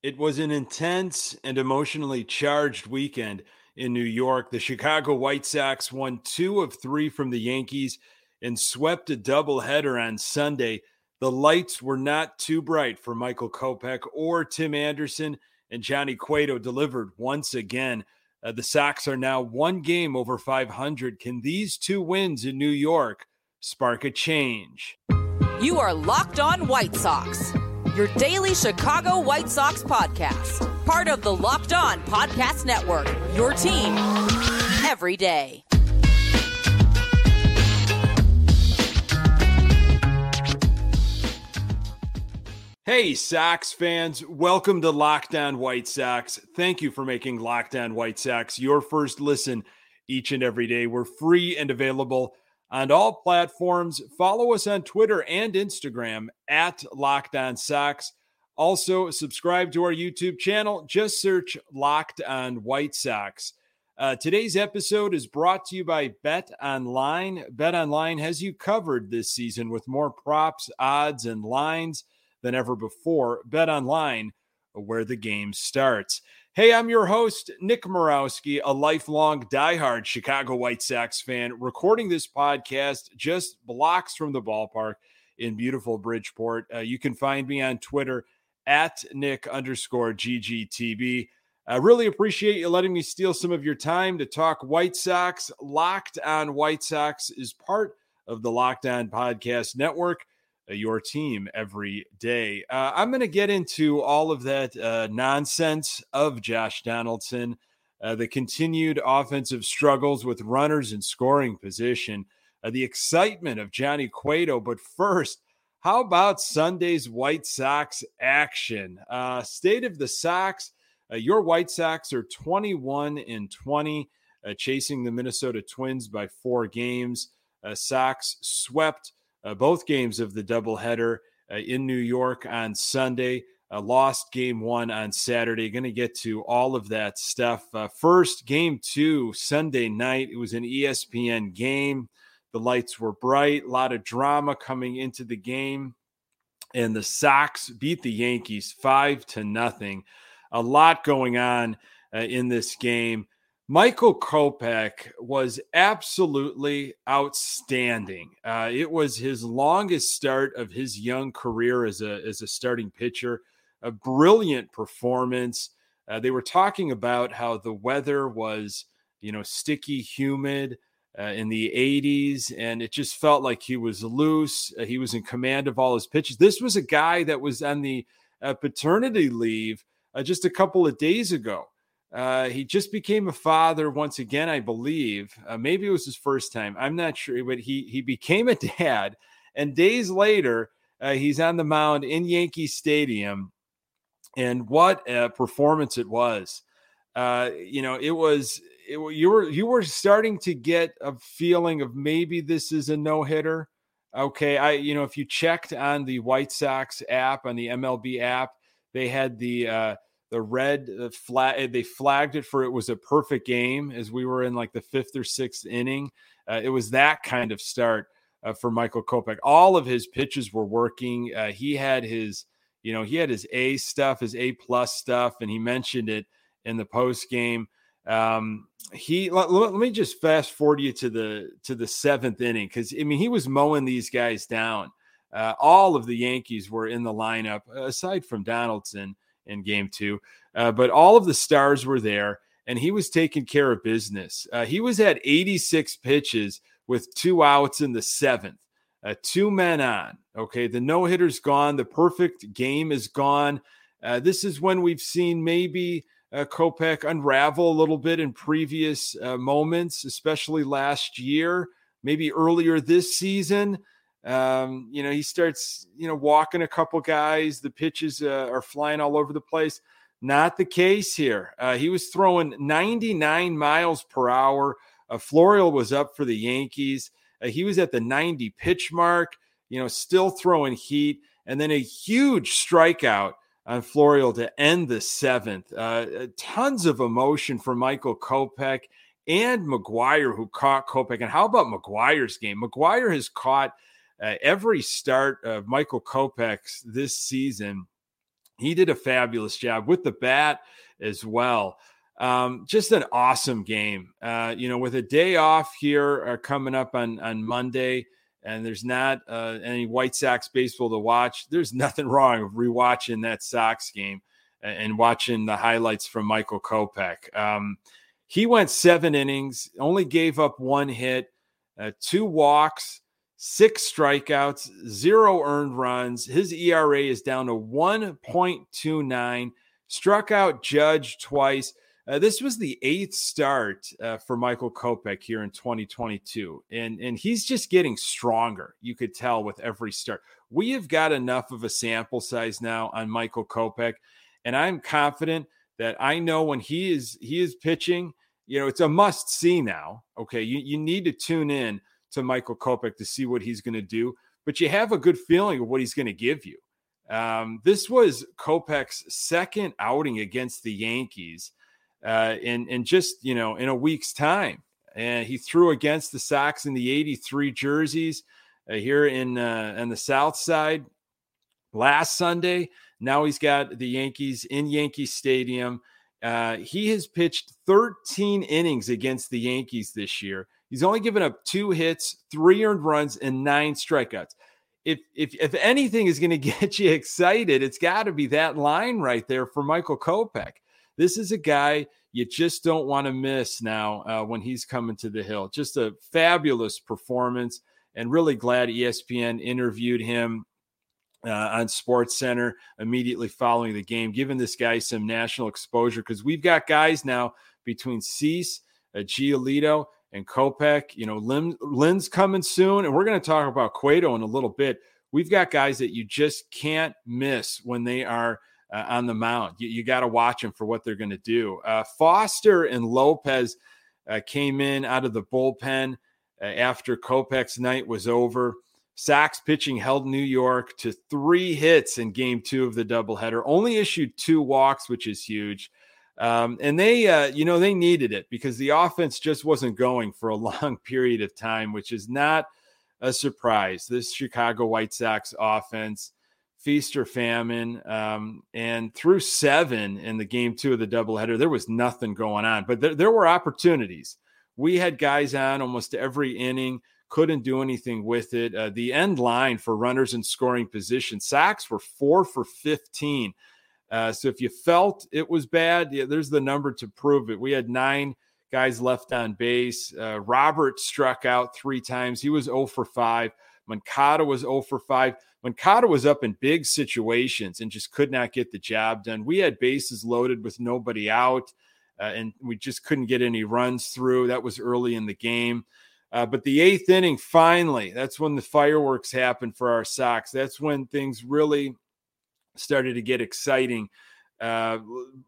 It was an intense and emotionally charged weekend in New York. The Chicago White Sox won two of three from the Yankees and swept a doubleheader on Sunday. The lights were not too bright for Michael Kopech or Tim Anderson, and Johnny Cueto delivered once again. Uh, the Sox are now one game over 500. Can these two wins in New York spark a change? You are Locked On White Sox your daily Chicago White Sox podcast. Part of the Locked On Podcast Network, your team every day. Hey, Sox fans, welcome to Locked On White Sox. Thank you for making Locked On White Sox your first listen each and every day. We're free and available on all platforms. Follow us on Twitter and Instagram at Locked On Sox. Also, subscribe to our YouTube channel. Just search Locked On White Sox. Uh, today's episode is brought to you by Bet Online. Bet Online has you covered this season with more props, odds, and lines than ever before. Bet Online, where the game starts. Hey, I'm your host, Nick Morawski, a lifelong diehard Chicago White Sox fan, recording this podcast just blocks from the ballpark in beautiful Bridgeport. Uh, you can find me on Twitter at Nick underscore GGTB. I really appreciate you letting me steal some of your time to talk White Sox. Locked on White Sox is part of the Locked On Podcast Network. Uh, your team every day. Uh, I'm going to get into all of that uh, nonsense of Josh Donaldson, uh, the continued offensive struggles with runners in scoring position, uh, the excitement of Johnny Cueto. But first, how about Sunday's White Sox action? Uh, state of the Sox. your White Sox are 21 and 20, chasing the Minnesota Twins by four games. Sox swept both games of the doubleheader uh, in New York on Sunday. Uh, lost game one on Saturday. Going to get to all of that stuff. Uh, first, game two, Sunday night. It was an ESPN game. The lights were bright, a lot of drama coming into the game. And the Sox beat the Yankees five to nothing. A lot going on uh, in this game. Michael Kopech was absolutely outstanding. Uh, it was his longest start of his young career as a as a starting pitcher. A brilliant performance. Uh, they were talking about how the weather was, you know, sticky, humid uh, in the 80s, and it just felt like he was loose. Uh, he was in command of all his pitches. This was a guy that was on the uh, paternity leave uh, just a couple of days ago. Uh, he just became a father once again, I believe. Uh, maybe it was his first time. I'm not sure, but he he became a dad. And days later, uh, he's on the mound in Yankee Stadium, and what a performance it was! Uh, you know, it was. It, you were you were starting to get a feeling of maybe this is a no hitter. Okay, I you know if you checked on the White Sox app on the MLB app, they had the uh, the red uh, flag eh, they flagged it for it was a perfect game as we were in like the fifth or sixth inning uh, it was that kind of start uh, for michael kopech all of his pitches were working uh, he had his you know he had his a stuff his a plus stuff and he mentioned it in the post game um, he let, let, me just fast forward you to the to the seventh inning because i mean he was mowing these guys down. Uh, all of the yankees were in the lineup aside from donaldson in game two. Uh, but all of the stars were there, and he was taking care of business. Uh, he was at 86 pitches with two outs in the seventh, uh, two men on. Okay, the no hitter's gone, the perfect game is gone. Uh, this is when we've seen maybe uh, Kopech unravel a little bit in previous uh, moments, especially last year, maybe earlier this season. Um, you know, he starts, you know, walking a couple guys. The pitches uh, are flying all over the place. Not the case here. Uh, he was throwing 99 miles per hour. Uh, Florial was up for the Yankees. Uh, he was at the 90 pitch mark, you know, still throwing heat. And then a huge strikeout on Florial to end the seventh. Uh, uh, tons of emotion for Michael Kopech and McGuire, who caught Kopech. And how about McGuire's game? McGuire has caught – uh, every start of Michael Kopech's this season he did a fabulous job with the bat as well. Um, just an awesome game. Uh, you know, with a day off here uh, coming up on on Monday, and there's not uh, any White Sox baseball to watch. There's nothing wrong with rewatching that Sox game and watching the highlights from Michael Kopech. Um, he went seven innings, only gave up one hit, uh, two walks, six strikeouts, zero earned runs. His ERA is down to 1.29. Struck out Judge twice. Uh, this was the eighth start uh, for Michael Kopech here in 2022, and and he's just getting stronger. You could tell with every start. We have got enough of a sample size now on Michael Kopech, and I'm confident that I know when he is he is pitching. You know, it's a must see now. Okay, you you need to tune in to Michael Kopech to see what he's going to do, but you have a good feeling of what he's going to give you. Um, this was Kopech's second outing against the Yankees uh, in, in just, you know, in a week's time. And he threw against the Sox in the 83 jerseys uh, here in, uh, in the South Side last Sunday. Now he's got the Yankees in Yankee Stadium. Uh, he has pitched 13 innings against the Yankees this year. He's only given up two hits, three earned runs, and nine strikeouts. If if if anything is going to get you excited, it's got to be that line right there for Michael Kopech. This is a guy you just don't want to miss now uh, when he's coming to the hill. Just a fabulous performance, and really glad ESPN interviewed him uh, on Sports Center immediately following the game, giving this guy some national exposure because we've got guys now between Cease, uh, Giolito, and Kopech. You know, Lynn, Lynn's coming soon, and we're going to talk about Cueto in a little bit. We've got guys that you just can't miss when they are uh, on the mound. You, you got to watch them for what they're going to do. Uh, Foster and Lopez uh, came in out of the bullpen uh, after Kopech's night was over. Sox pitching held New York to three hits in game two of the doubleheader, only issued two walks, which is huge. Um, and they, uh, you know, they needed it because the offense just wasn't going for a long period of time, which is not a surprise. This Chicago White Sox offense, feast or famine, um, and through seven in the game two of the doubleheader, there was nothing going on, but there, there were opportunities. We had guys on almost every inning, couldn't do anything with it. Uh, the end line for runners in scoring position, Sox were four for 15 uh, so if you felt it was bad, yeah, there's the number to prove it. We had nine guys left on base. Uh, Robert struck out three times. He was 0 for 5. Moncada was 0 for 5. Moncada was up in big situations and just could not get the job done. We had bases loaded with nobody out, uh, and we just couldn't get any runs through. That was early in the game. Uh, but the eighth inning, finally, that's when the fireworks happened for our Sox. That's when things really started to get exciting. Uh,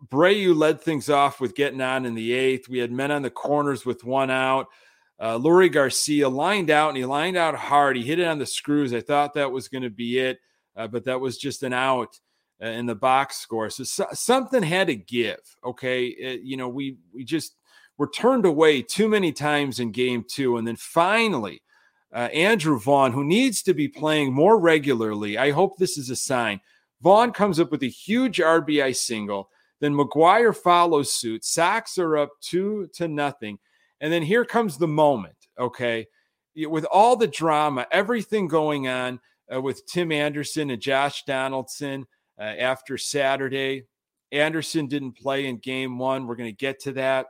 Abreu led things off with getting on in the eighth. We had men on the corners with one out. Uh, Leury Garcia lined out and he lined out hard. He hit it on the screws. I thought that was going to be it, uh, but that was just an out uh, in the box score. So, so, something had to give. Okay, it, you know we we just were turned away too many times in game two, and then finally. Uh, Andrew Vaughn, who needs to be playing more regularly. I hope this is a sign. Vaughn comes up with a huge RBI single. Then McGuire follows suit. Sox are up two to nothing. And then here comes the moment, okay? With all the drama, everything going on uh, with Tim Anderson and Josh Donaldson uh, after Saturday. Anderson didn't play in game one. We're going to get to that.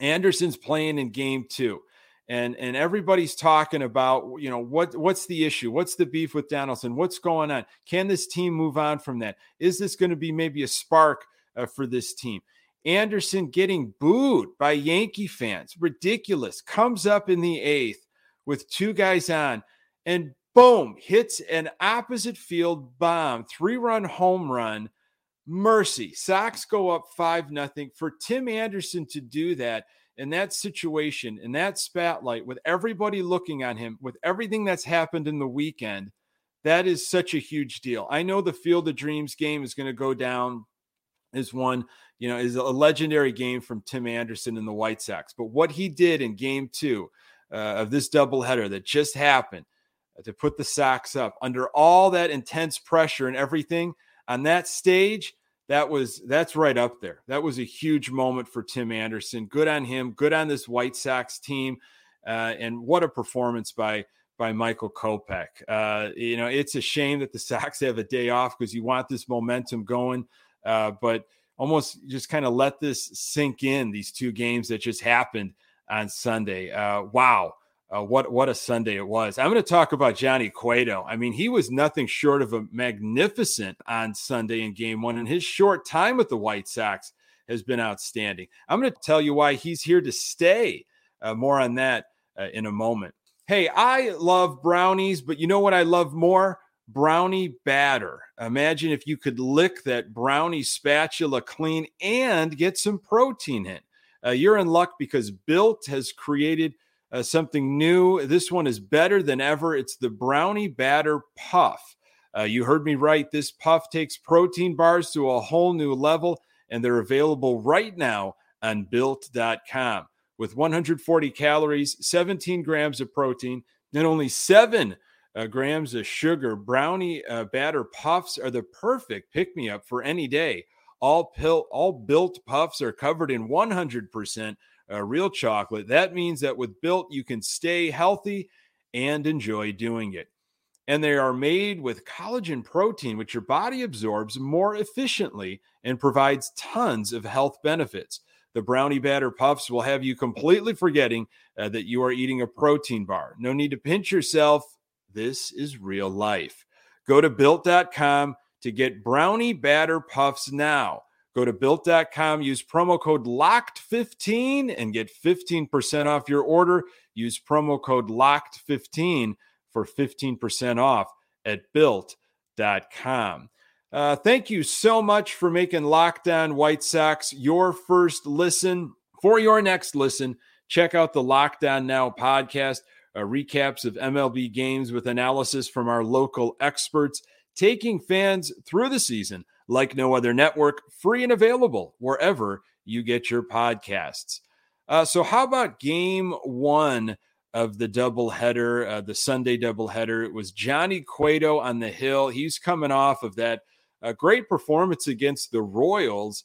Anderson's playing in game two and and everybody's talking about you know what what's the issue? What's the beef with donaldson what's going on? Can this team move on from that? Is this going to be maybe a spark uh, for this team? Anderson getting booed by yankee fans ridiculous comes up in the eighth with two guys on and boom hits an opposite field bomb three run home run. Mercy sox go up five nothing. For tim anderson to do that in that situation, in that spotlight, with everybody looking on him, with everything that's happened in the weekend, that is such a huge deal. I know the Field of Dreams game is going to go down as one, you know, is a legendary game from Tim Anderson and the White Sox. But what he did in game two uh, of this doubleheader that just happened uh, to put the Sox up under all that intense pressure and everything, on that stage, that was that's right up there. That was a huge moment for Tim Anderson. Good on him. Good on this White Sox team. Uh, and what a performance by by Michael Kopech. Uh, you know, it's a shame that the Sox have a day off because you want this momentum going, uh, but almost just kind of let this sink in. These two games that just happened on Sunday. Uh, wow. Uh, what what a Sunday it was! I'm going to talk about Johnny Cueto. I mean, he was nothing short of a magnificent on Sunday in Game One, and his short time with the White Sox has been outstanding. I'm going to tell you why he's here to stay. Uh, more on that uh, in a moment. Hey, I love brownies, but you know what I love more? Brownie batter. Imagine if you could lick that brownie spatula clean and get some protein in. Uh, you're in luck because Built has created uh, something new. This one is better than ever. It's the Brownie Batter Puff. Uh, you heard me right. This puff takes protein bars to a whole new level, and they're available right now on built.com. With 140 calories, 17 grams of protein, and only seven uh, grams of sugar, brownie uh, batter puffs are the perfect pick me up for any day. All, all built puffs are covered in 100% uh, real chocolate. That means that with Built, you can stay healthy and enjoy doing it. And they are made with collagen protein, which your body absorbs more efficiently and provides tons of health benefits. The brownie batter puffs will have you completely forgetting uh, that you are eating a protein bar. No need to pinch yourself. This is real life. Go to built.com to get brownie batter puffs now. Go to built.com, use promo code LOCKED15 and get 15% off your order. Use promo code LOCKED15 for 15% off at built.com. Uh, thank you so much for making Locked On White Sox your first listen. For your next listen, check out the Lockdown Now podcast, uh, recaps of MLB games with analysis from our local experts, taking fans through the season like no other network, free and available wherever you get your podcasts. Uh, so, how about game one of the doubleheader, uh, the Sunday doubleheader? It was Johnny Cueto on the hill. He's coming off of that uh, great performance against the Royals.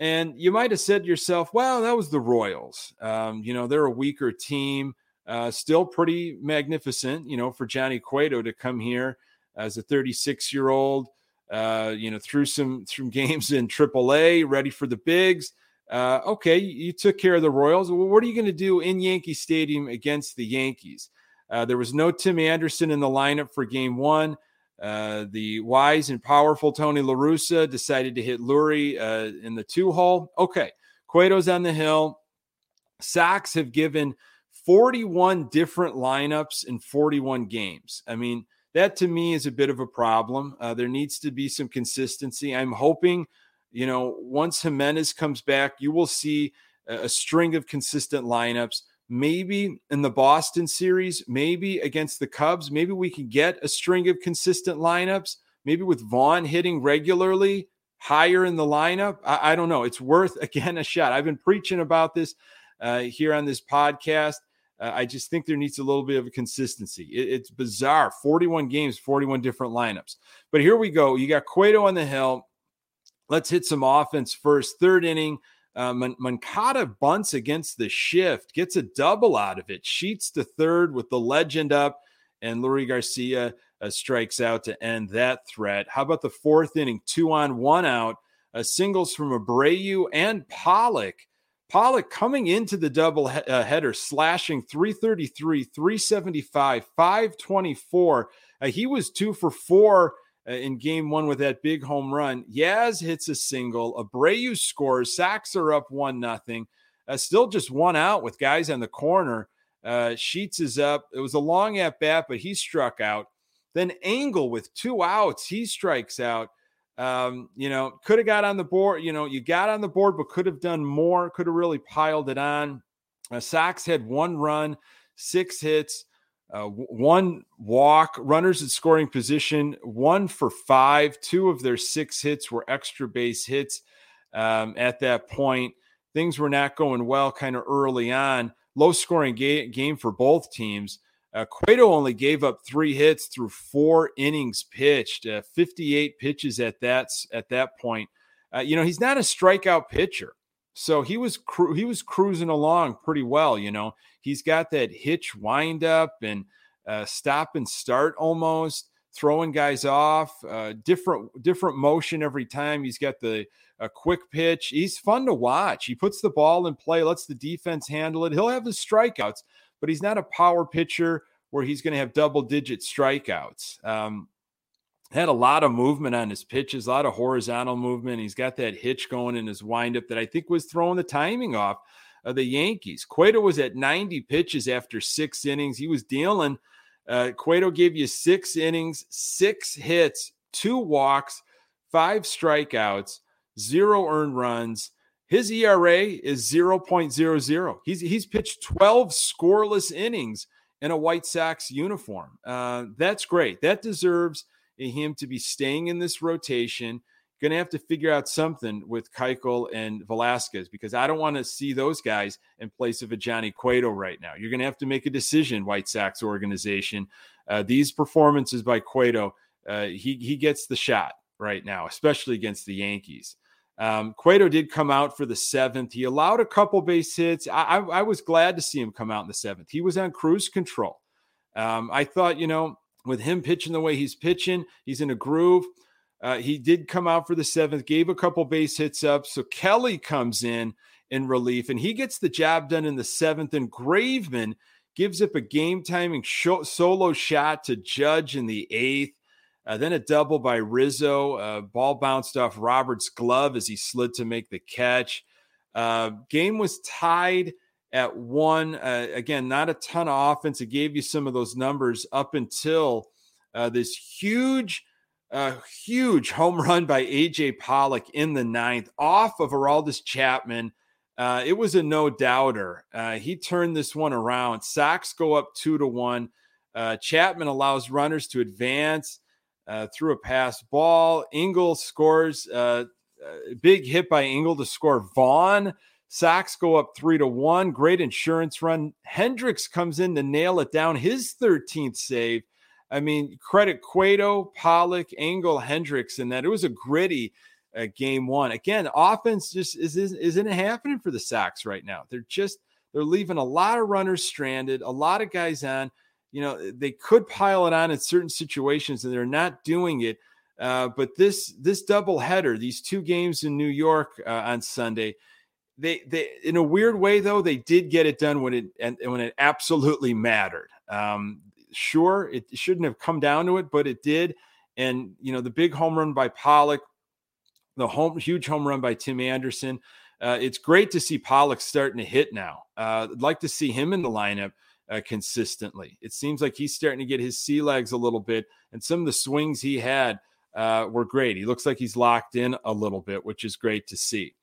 And you might have said to yourself, well, that was the Royals. Um, you know, they're a weaker team, uh, still pretty magnificent, you know, for Johnny Cueto to come here as a 36 year old uh, you know, through some through games in AAA, ready for the bigs. Uh, okay, you took care of the Royals. Well, what are you going to do in Yankee Stadium against the Yankees? Uh, there was no Tim Anderson in the lineup for Game One. Uh, the wise and powerful Tony La Russa decided to hit Leury uh, in the two hole. Okay, Cueto's on the hill. Sox have given 41 different lineups in 41 games. I mean, that to me is a bit of a problem. Uh, there needs to be some consistency. I'm hoping, you know, once Jimenez comes back, you will see a, a string of consistent lineups. Maybe in the Boston series, maybe against the Cubs, maybe we can get a string of consistent lineups. Maybe with Vaughn hitting regularly higher in the lineup. I, I don't know. It's worth, again, a shot. I've been preaching about this uh, here on this podcast. Uh, I just think there needs a little bit of a consistency. It, it's bizarre 41 games, 41 different lineups. But here we go. You got Cueto on the hill. Let's hit some offense first. Third inning. Uh, bunts against the shift, gets a double out of it, sheets to third with the legend up, and Leury Garcia uh, strikes out to end that threat. How about the fourth inning? Two on, one out. Uh, singles from Abreu and Pollock Pollock coming into the double he- uh, header, slashing 333, 375, 524. Uh, he was two for four uh, in game one with that big home run. Yaz hits a single. Abreu scores. Sacks are up one nothing. Uh, still just one out with guys on the corner. Uh, Sheets is up. It was a long at bat, but he struck out. Then Engel with two outs, he strikes out. Um, you know, could have got on the board. You know, you got on the board, but could have done more. Could have really piled it on. Uh, Sox had one run, six hits, uh, one walk. Runners in scoring position, one for five. Two of their six hits were extra base hits. Um, at that point, things were not going well. Kind of early on, low scoring ga- game for both teams. Uh, Cueto only gave up three hits through four innings pitched, uh, 58 pitches at that at that point. Uh, you know, he's not a strikeout pitcher, so he was cru- he was cruising along pretty well. You know, he's got that hitch windup and uh, stop and start almost throwing guys off, uh, different different motion every time. He's got the a quick pitch. He's fun to watch. He puts the ball in play, lets the defense handle it. He'll have his strikeouts, but he's not a power pitcher where he's going to have double digit strikeouts. Um, had a lot of movement on his pitches, a lot of horizontal movement. He's got that hitch going in his windup that I think was throwing the timing off of the Yankees. Cueto was at 90 pitches after six innings. He was dealing. Uh, Cueto gave you six innings, six hits, two walks, five strikeouts, zero earned runs. His ERA is 0.00. He's he's pitched 12 scoreless innings in a White Sox uniform. Uh, that's great. That deserves him to be staying in this rotation. Going to have to figure out something with Keuchel and Velasquez because I don't want to see those guys in place of a Johnny Cueto right now. You're going to have to make a decision, White Sox organization. Uh, these performances by Cueto, uh, he he gets the shot right now, especially against the Yankees. Um, Cueto did come out for the seventh. He allowed a couple base hits. I, I, I, was glad to see him come out in the seventh. He was on cruise control. Um, I thought, you know, with him pitching the way he's pitching, he's in a groove. Uh, he did come out for the seventh, gave a couple base hits up. So Kelly comes in in relief and he gets the job done in the seventh. And Graveman gives up a game timing solo shot to Judge in the eighth. Uh, then a double by Rizzo. Uh, ball bounced off Roberts' glove as he slid to make the catch. Uh, game was tied at one. Uh, again, not a ton of offense. It gave you some of those numbers up until uh, this huge, uh, huge home run by AJ Pollock in the ninth off of Aroldis Chapman. it was a no doubter. he turned this one around. Sox go up two to one. Chapman allows runners to advance uh, threw a pass ball. Engel scores uh, a big hit by Engel to score Vaughn. Sox go up three to one. Great insurance run. Hendriks comes in to nail it down. His 13th save. I mean, credit Cueto, Pollock, Engel, Hendriks, and that it was a gritty uh, game one. Again, offense just is, is isn't happening for the Sox right now. They're just they're leaving a lot of runners stranded, a lot of guys on you know they could pile it on in certain situations and they're not doing it uh, but this this double header these two games in new york uh, on sunday they they in a weird way though they did get it done when it and when it absolutely mattered. Um, sure it shouldn't have come down to it but it did. And you know the big home run by pollock the home huge home run by tim anderson uh, it's great to see pollock starting to hit now. Uh, i'd like to see him in the lineup uh, consistently. It seems like he's starting to get his sea legs a little bit, and some of the swings he had uh, were great. He looks like he's locked in a little bit, which is great to see.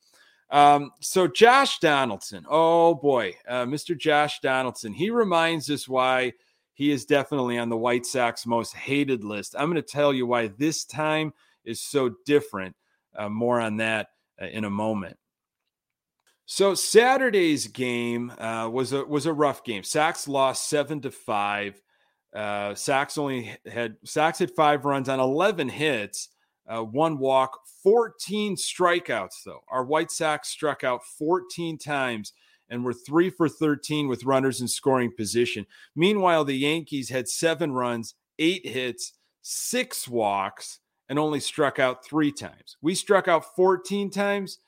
Um, so Josh Donaldson, oh boy, uh, Mr. Josh Donaldson, he reminds us why he is definitely on the White Sox most hated list. I'm going to tell you why this time is so different. Uh, more on that uh, in a moment. So Saturday's game uh, was a was a rough game. Sox lost seven to five. Uh, Sox only had Sox had five runs on eleven hits, uh, one walk, fourteen strikeouts. Though our White Sox struck out fourteen times and were three for thirteen with runners in scoring position. Meanwhile, the Yankees had seven runs, eight hits, six walks, and only struck out three times. We struck out fourteen times.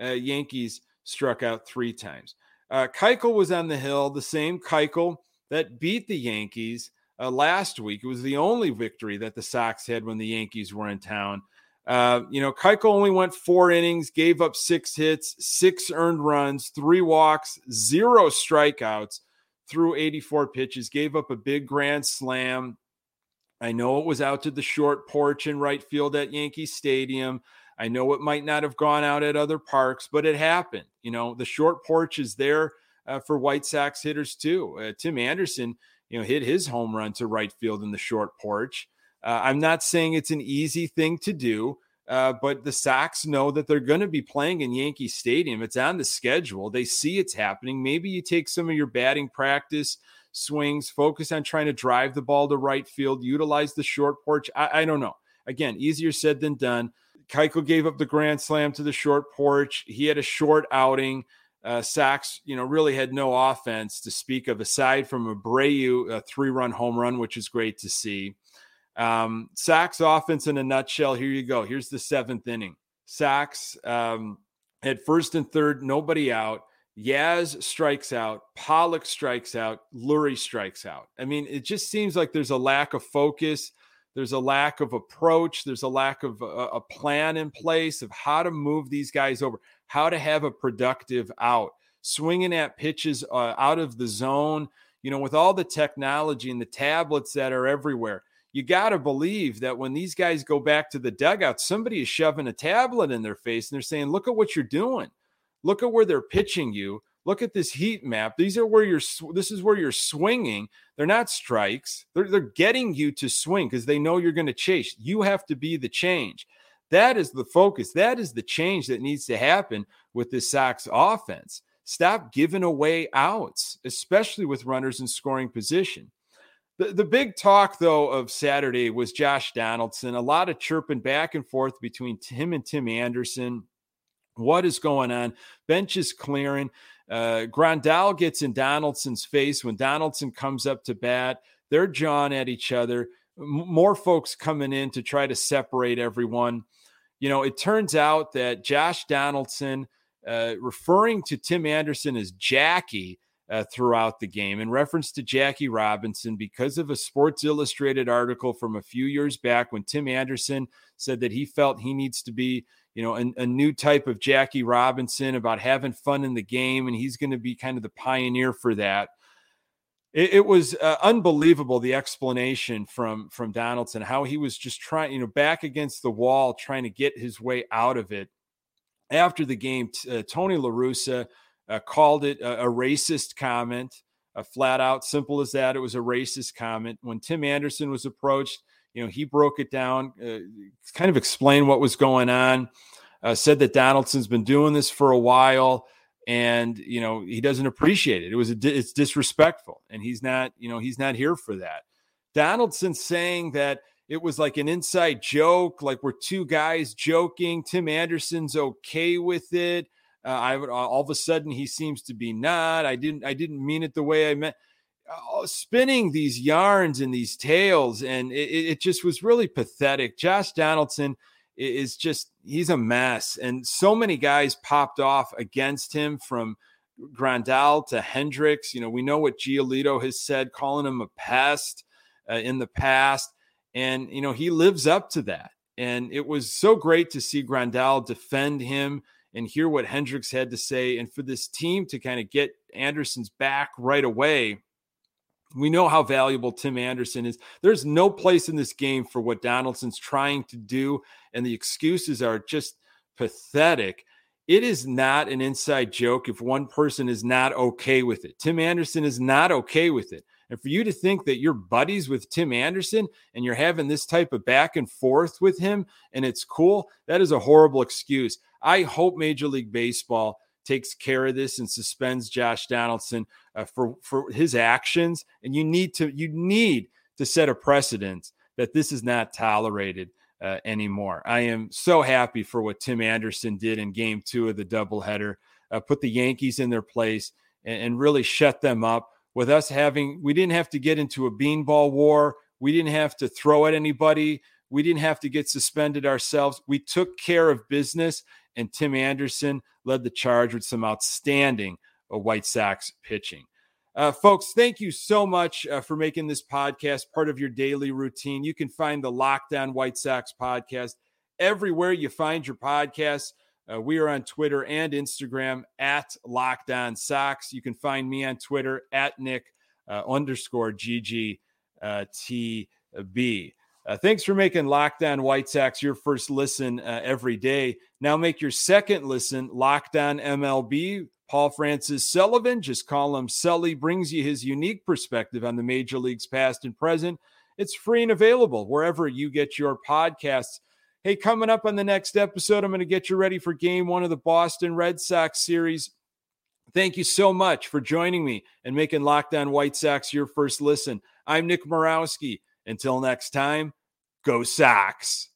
Uh, Yankees struck out three times. Uh, Keuchel was on the hill, the same Keuchel that beat the Yankees uh, last week. It was the only victory that the Sox had when the Yankees were in town. Uh, you know, Keuchel only went four innings, gave up six hits, six earned runs, three walks, zero strikeouts through 84 pitches, gave up a big grand slam. I know it was out to the short porch in right field at Yankee Stadium. I know it might not have gone out at other parks, but it happened. You know, the short porch is there uh, for White Sox hitters too. Uh, Tim Anderson, you know, hit his home run to right field in the short porch. Uh, I'm not saying it's an easy thing to do, uh, but the Sox know that they're going to be playing in Yankee Stadium. It's on the schedule. They see it's happening. Maybe you take some of your batting practice, swings, focus on trying to drive the ball to right field, utilize the short porch. I, I don't know. Again, easier said than done. Keuchel gave up the grand slam to the short porch. He had a short outing. Uh, Sox, you know, really had no offense to speak of aside from Abreu, a three-run home run, which is great to see. Um, Sox offense in a nutshell. Here you go. Here's the seventh inning. Sox um, at first and third, nobody out. Yaz strikes out, Pollock strikes out, Leury strikes out. I mean, it just seems like there's a lack of focus. There's a lack of approach. There's a lack of a, a plan in place of how to move these guys over, how to have a productive out, swinging at pitches uh, out of the zone. You know, with all the technology and the tablets that are everywhere, you got to believe that when these guys go back to the dugout, somebody is shoving a tablet in their face and they're saying, Look at what you're doing. Look at where they're pitching you. Look at this heat map. These are where you're, this is where you're swinging. They're not strikes. They're, they're getting you to swing because they know you're going to chase. You have to be the change. That is the focus. That is the change that needs to happen with this Sox offense. Stop giving away outs, especially with runners in scoring position. The, the big talk, though, of Saturday was Josh Donaldson. A lot of chirping back and forth between him and Tim Anderson. What is going on? Bench is clearing. Uh, Grandal gets in Donaldson's face when Donaldson comes up to bat. They're jawing at each other. M- more folks coming in to try to separate everyone. You know, it turns out that Josh Donaldson, uh, referring to Tim Anderson as Jackie, uh, throughout the game in reference to Jackie Robinson because of a Sports Illustrated article from a few years back when Tim Anderson said that he felt he needs to be, you know, a, a new type of Jackie Robinson about having fun in the game, and he's going to be kind of the pioneer for that. It, it was uh, unbelievable the explanation from from Donaldson how he was just trying, you know, back against the wall, trying to get his way out of it. After the game, uh, Tony La Russa uh, called it a, a racist comment, a flat out, simple as that. It was a racist comment. When Tim Anderson was approached, you know, he broke it down, uh, kind of explained what was going on, uh, said that Donaldson's been doing this for a while and you know he doesn't appreciate it. It was a, it's disrespectful, and he's not you know he's not here for that. Donaldson saying that it was like an inside joke, like we're two guys joking. Tim Anderson's okay with it. Uh, I would all of a sudden he seems to be not. I didn't. I didn't mean it the way I meant. Uh, spinning these yarns and these tales, and it, it just was really pathetic. Josh Donaldson is just he's a mess, and so many guys popped off against him from Grandal to Hendriks. You know, we know what Giolito has said, calling him a pest uh, in the past, and you know he lives up to that. And it was so great to see Grandal defend him and hear what Hendriks had to say. And for this team to kind of get Anderson's back right away, we know how valuable Tim Anderson is. There's no place in this game for what Donaldson's trying to do, and the excuses are just pathetic. It is not an inside joke if one person is not okay with it. Tim Anderson is not okay with it. And for you to think that you're buddies with Tim Anderson and you're having this type of back and forth with him and it's cool, that is a horrible excuse. I hope Major League Baseball takes care of this and suspends Josh Donaldson uh, for for his actions. And you need to you need to set a precedent that this is not tolerated uh, anymore. I am so happy for what Tim Anderson did in Game Two of the doubleheader, uh, put the Yankees in their place and, and really shut them up. With us having, we didn't have to get into a beanball war. We didn't have to throw at anybody. We didn't have to get suspended ourselves. We took care of business and Tim Anderson led the charge with some outstanding uh, White Sox pitching. Uh, folks, thank you so much uh, for making this podcast part of your daily routine. You can find the Locked On White Sox podcast everywhere you find your podcasts. Uh, we are on Twitter and Instagram at Locked On Sox. You can find me on Twitter at Nick uh, underscore GGTB. Uh, thanks for making Locked On White Sox your first listen uh, every day. Now make your second listen Locked On MLB. Paul Francis Sullivan, just call him Sully, brings you his unique perspective on the major leagues past and present. It's free and available wherever you get your podcasts. Hey, coming up on the next episode, I'm going to get you ready for game one of the Boston Red Sox series. Thank you so much for joining me and making Locked On White Sox your first listen. I'm Nick Morawski. Until next time, go Sox.